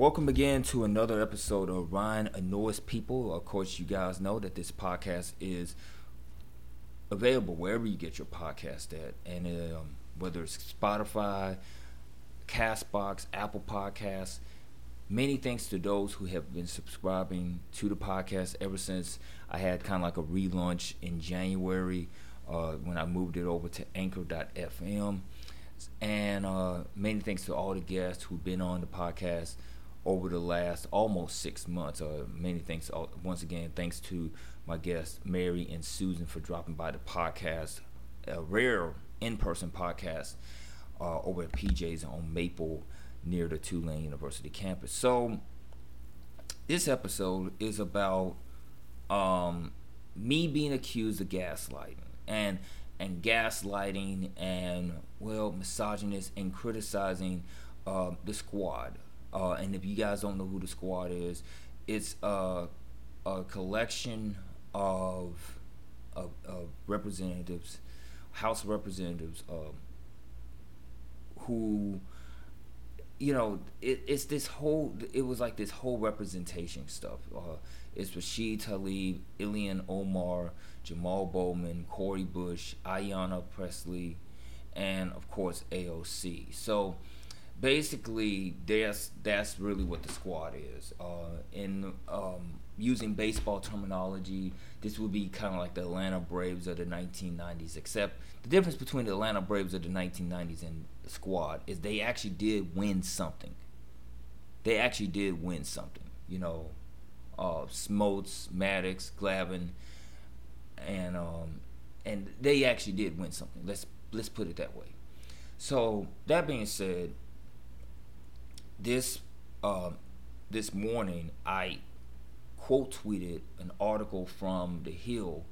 Welcome again to another episode of Ryan Annoys People. Of course, you guys know that this podcast is available wherever you get your podcast at, and um, whether it's Spotify, Castbox, Apple Podcasts. Many thanks to those who have been subscribing to the podcast ever since I had kind of like a relaunch in January uh, when I moved it over to Anchor.fm. And uh, many thanks to all the guests who've been on the podcast over the last almost six months. Uh, many thanks uh, once again. Thanks to my guests Mary and Susan for dropping by the podcast, a rare in-person podcast uh, over at PJ's on Maple near the Tulane University campus. So this episode is about um, me being accused of gaslighting and and gaslighting and well misogynist and criticizing uh, the squad. Uh, and if you guys don't know who the squad is, it's a, a collection of, of, of representatives, House representatives, um, who you know, it, it's this whole. It was like this whole representation stuff. Uh, it's Rashid Tlaib, Ilhan Omar, Jamal Bowman, Cori Bush, Ayanna Pressley, and of course AOC. So basically, that's that's really what the squad is. Uh, in um, using baseball terminology, this would be kind of like the Atlanta Braves of the 1990s, except the difference between the Atlanta Braves of the 1990s and the squad is they actually did win something. They actually did win something. You know, uh, Smoltz, Maddux, Glavine, and um, and they actually did win something. Let's let's put it that way. So that being said, this uh, this morning I quote tweeted an article from The Hill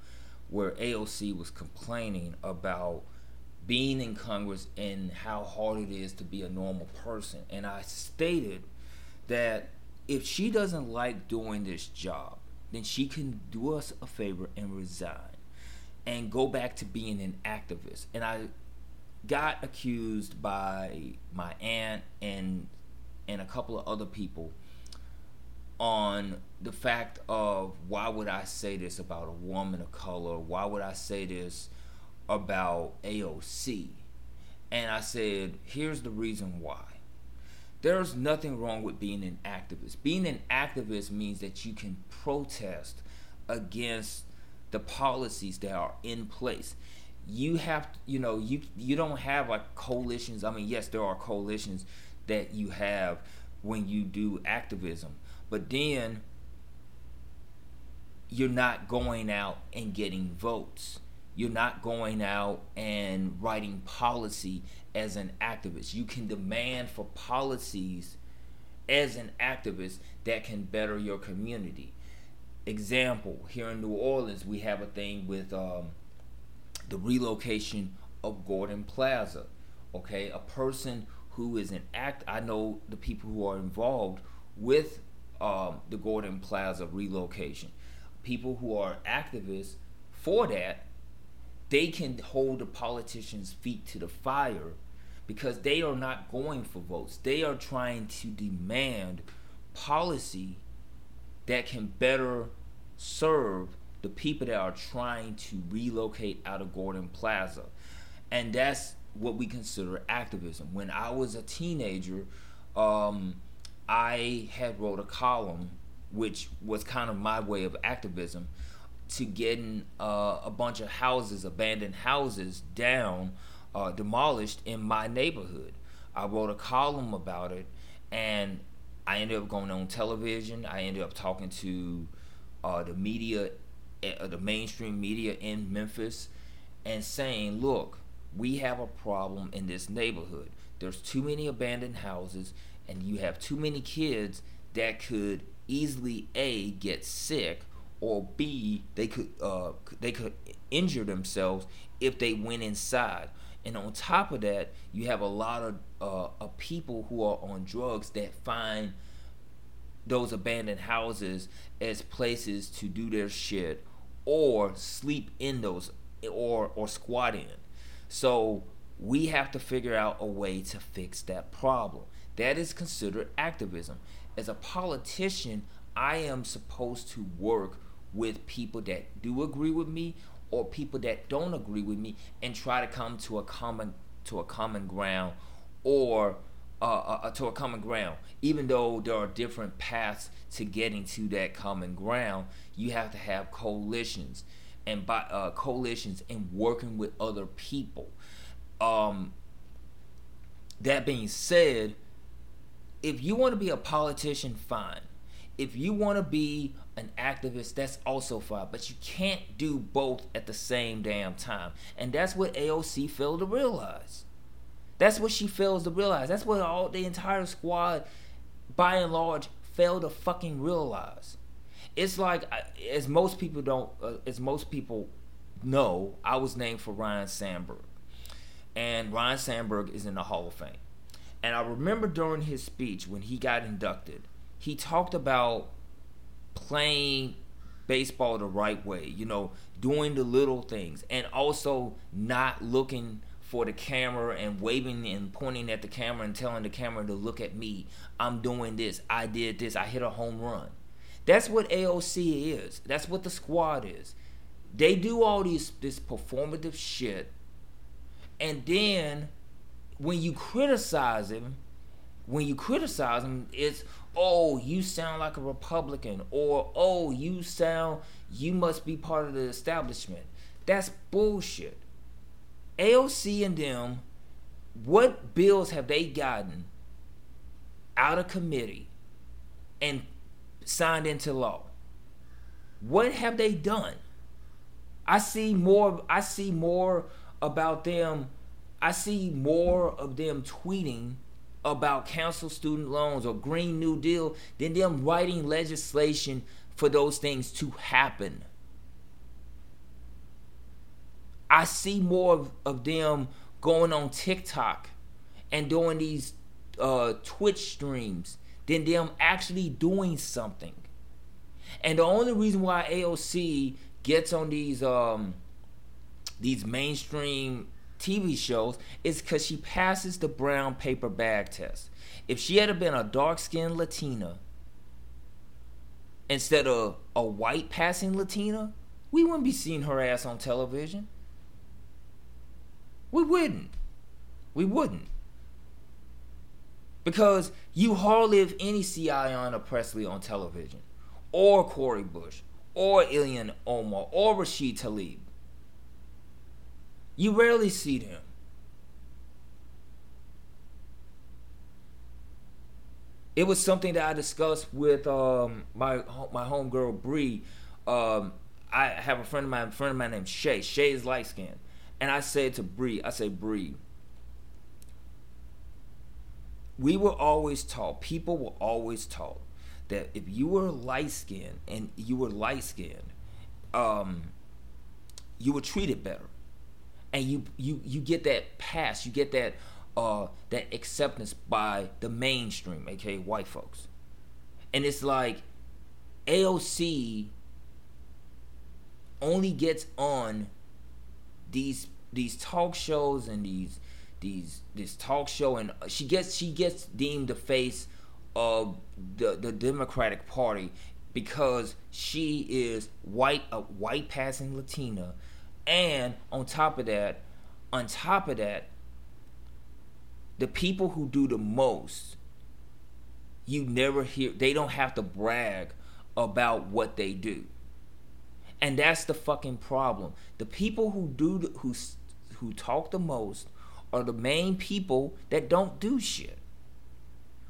where AOC was complaining about being in Congress and how hard it is to be a normal person. And I stated that if she doesn't like doing this job, then she can do us a favor and resign and go back to being an activist. And I got accused by my aunt and and a couple of other people on the fact of why would I say this about a woman of color? Why would I say this about AOC? And I said, here's the reason why. There's nothing wrong with being an activist. Being an activist means that you can protest against the policies that are in place. You have, you know, you you don't have like coalitions. I mean, yes, there are coalitions that you have when you do activism but then you're not going out and getting votes. You're not going out and writing policy as an activist. You can demand for policies as an activist that can better your community. Example, here in New Orleans, we have a thing with um, the relocation of Gordon Plaza. Okay, a person who is an act, I know the people who are involved with um, the Gordon Plaza relocation. People who are activists for that, they can hold the politicians' feet to the fire because they are not going for votes. They are trying to demand policy that can better serve the people that are trying to relocate out of Gordon Plaza. And that's what we consider activism. When I was a teenager, um, I had wrote a column, which was kind of my way of activism, to getting uh, a bunch of houses, abandoned houses, down, uh, demolished in my neighborhood. I wrote a column about it, and I ended up going on television. I ended up talking to uh, the media, uh, the mainstream media in Memphis, and saying, "Look, we have a problem in this neighborhood. There's too many abandoned houses and you have too many kids that could easily a get sick or b they could uh, they could injure themselves if they went inside and on top of that you have a lot of, uh, of people who are on drugs that find those abandoned houses as places to do their shit or sleep in those or or squat in so we have to figure out a way to fix that problem That is considered activism. As a politician, I am supposed to work with people that do agree with me or people that don't agree with me and try to come to a common to a common ground or uh, uh, uh, to a common ground. Even though there are different paths to getting to that common ground, you have to have coalitions and by uh, coalitions and working with other people. Um, that being said, if you want to be a politician, fine. If you want to be an activist, that's also fine. But you can't do both at the same damn time. And that's what AOC failed to realize. That's what she fails to realize. That's what all the entire squad, by and large, failed to fucking realize. It's like, as most people don't, uh, as most people know, I was named for Ryne Sandberg, and Ryne Sandberg is in the Hall of Fame. And I remember during his speech when he got inducted, he talked about playing baseball the right way, you know, doing the little things, and also not looking for the camera and waving and pointing at the camera and telling the camera to look at me. I'm doing this. I did this. I hit a home run. That's what AOC is. That's what the squad is. They do all these this performative shit, and then when you criticize him, when you criticize him, it's oh you sound like a Republican or oh you sound you must be part of the establishment. That's bullshit. AOC and them, what bills have they gotten out of committee and signed into law? What have they done? I see more I see more about them I see more of them tweeting about cancel student loans or Green New Deal than them writing legislation for those things to happen. I see more of, of them going on TikTok and doing these uh, Twitch streams than them actually doing something. And the only reason why AOC gets on these um, these mainstream TV shows is because she passes the brown paper bag test. If she had been a dark skinned Latina instead of a white passing Latina, we wouldn't be seeing her ass on television. We wouldn't. We wouldn't. Because you hardly have any see Ayanna Pressley on television, or Cori Bush, or Ilhan Omar, or Rashid Tlaib. You rarely see them. It was something that I discussed with um, my my homegirl Bree. Um, I have a friend of mine, friend of mine named Shay. Shay is light skinned and I said to Bree, I say, Bree, we were always taught, people were always taught that if you were light skinned and you were light skinned, um, you were treated better. And you you you get that pass, you get that uh that acceptance by the mainstream, aka white folks. And it's like AOC only gets on these these talk shows and these these this talk show and she gets she gets deemed the face of the the Democratic Party because she is white a white passing Latina and on top of that on top of that the people who do the most you never hear they don't have to brag about what they do and that's the fucking problem. The people who do who who talk the most are the main people that don't do shit.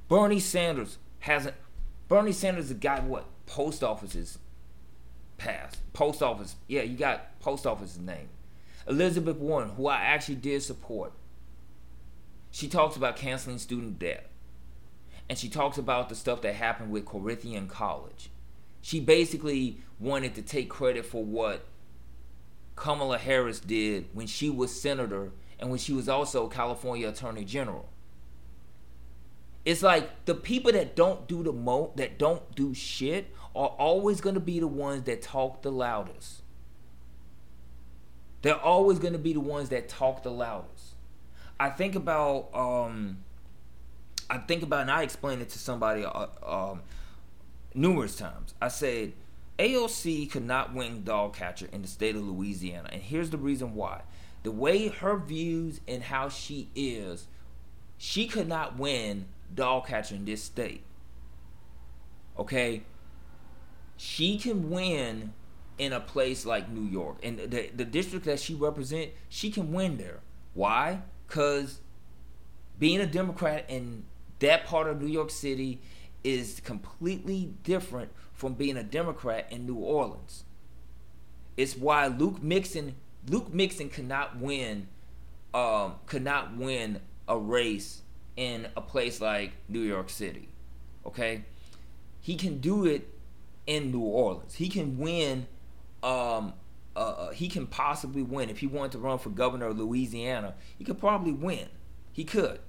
Bernie Sanders hasn't. Bernie Sanders a guy what post offices passed. Post office, yeah, you got post office's name. Elizabeth Warren, who I actually did support. She talks about canceling student debt. And she talks about the stuff that happened with Corinthian College. She basically wanted to take credit for what Kamala Harris did when she was senator and when she was also California Attorney General. It's like the people that don't do the mo that don't do shit are always going to be the ones that talk the loudest. They're always going to be the ones that talk the loudest. I think about um I think about and I explained it to somebody uh, um, numerous times. I said AOC could not win dog catcher in the state of Louisiana, and here's the reason why: the way her views and how she is, she could not win dog catcher in this state. Okay, she can win in a place like New York, and the the district that she represents, she can win there. Why? Because being a Democrat in that part of New York City is completely different from being a Democrat in New Orleans. It's why Luke Mixon Luke Mixon could not win um, win a race in a place like New York City. Okay? He can do it in New Orleans. He can win um, uh, uh he can possibly win if he wanted to run for governor of Louisiana. He could probably win. He could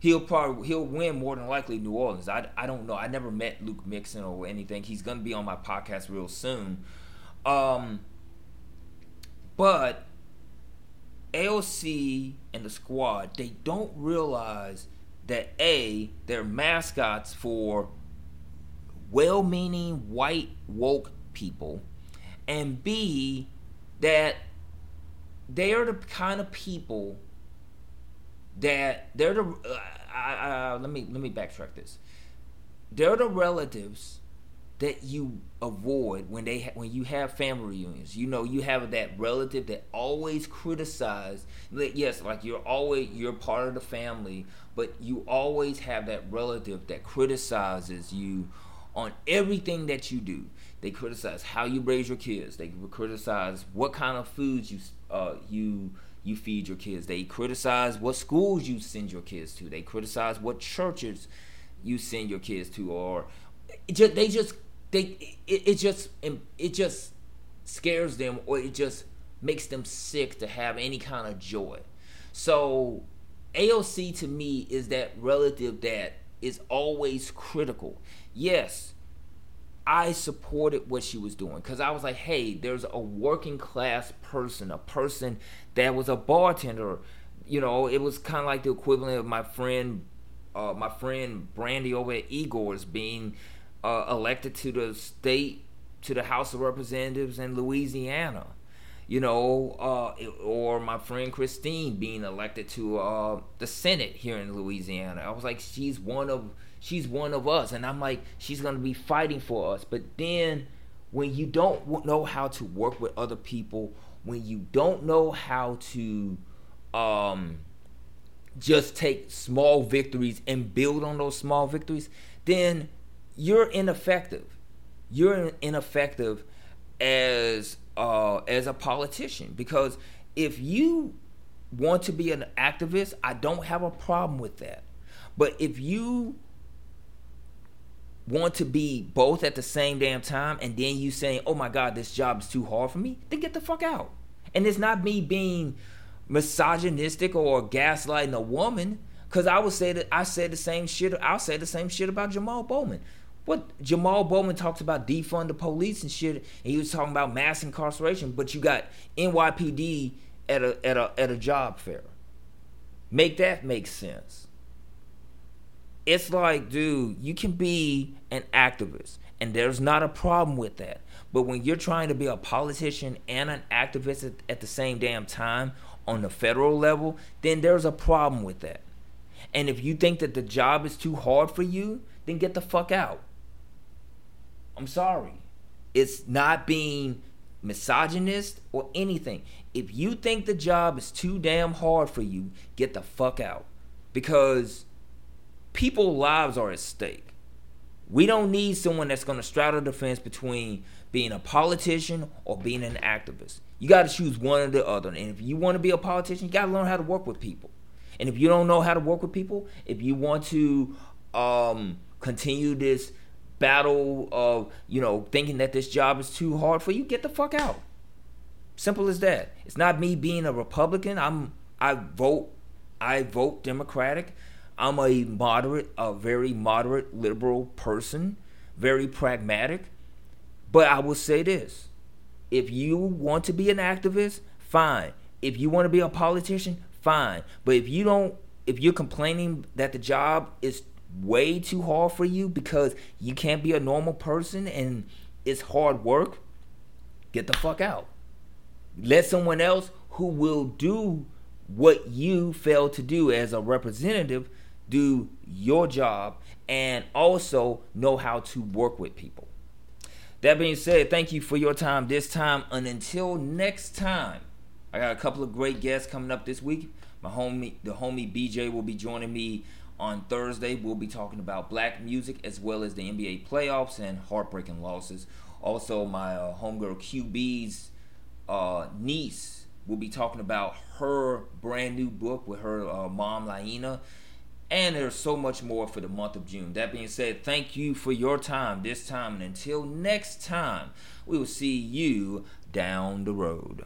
he'll probably he'll win more than likely New Orleans. I, I don't know. I never met Luke Mixon or anything. He's gonna be on my podcast real soon. Um, but AOC and the squad they don't realize that a they're mascots for well-meaning white woke people, and b that they are the kind of people that they're the uh, let me let me backtrack this. They're the relatives that you avoid when they ha- when you have family reunions. You know, you have that relative that always criticizes. Yes, like you're always you're part of the family, but you always have that relative that criticizes you on everything that you do. They criticize how you raise your kids. They criticize what kind of foods you uh, you you feed your kids. They criticize what schools you send your kids to. They criticize what churches you send your kids to, or just, they just they it, it just it just scares them, or it just makes them sick to have any kind of joy. So AOC to me is that relative that is always critical. Yes, I supported what she was doing because I was like, hey, there's a working class person, a person that was a bartender. You know, it was kind of like the equivalent of my friend, uh, my friend Brandy over at Igor's being uh, elected to the state, to the House of Representatives in Louisiana. You know, uh, or my friend Christine being elected to uh, the Senate here in Louisiana. I was like, she's one of she's one of us and i'm like she's gonna be fighting for us but then when you don't know how to work with other people when you don't know how to um, just take small victories and build on those small victories then you're ineffective you're ineffective as uh, as a politician because if you want to be an activist i don't have a problem with that but if you want to be both at the same damn time and then you saying, "Oh my god, this job is too hard for me," then get the fuck out. And it's not me being misogynistic or gaslighting a woman cuz I would say that I said the same shit I'll say the same shit about Jamal Bowman. What Jamal Bowman talks about defund the police and shit, and he was talking about mass incarceration, but you got NYPD at a at a at a job fair. Make that make sense it's like, dude, you can be an activist, and there's not a problem with that. But when you're trying to be a politician and an activist at, at the same damn time on the federal level, then there's a problem with that. And if you think that the job is too hard for you, then get the fuck out. I'm sorry. It's not being misogynist or anything. If you think the job is too damn hard for you, get the fuck out. Because people's lives are at stake. We don't need someone that's going to straddle the fence between being a politician or being an activist. You got to choose one or the other. And if you want to be a politician, you got to learn how to work with people. And if you don't know how to work with people, if you want to um, continue this battle of, you know, thinking that this job is too hard for you, get the fuck out. Simple as that. It's not me being a Republican. I'm I vote I vote Democratic I'm a moderate, a very moderate liberal person, very pragmatic. But I will say this if you want to be an activist, fine. If you want to be a politician, fine. But if you don't, if you're complaining that the job is way too hard for you because you can't be a normal person and it's hard work, get the fuck out. Let someone else who will do what you failed to do as a representative do your job and also know how to work with people. That being said, thank you for your time this time. And until next time, I got a couple of great guests coming up this week. My homie, the homie BJ, will be joining me on Thursday. We'll be talking about black music as well as the NBA playoffs and heartbreaking losses. Also, my uh, homegirl QB's uh, niece will be talking about her brand new book with her uh, mom, Laina. And there's so much more for the month of June. That being said, thank you for your time this time. And until next time, we will see you down the road.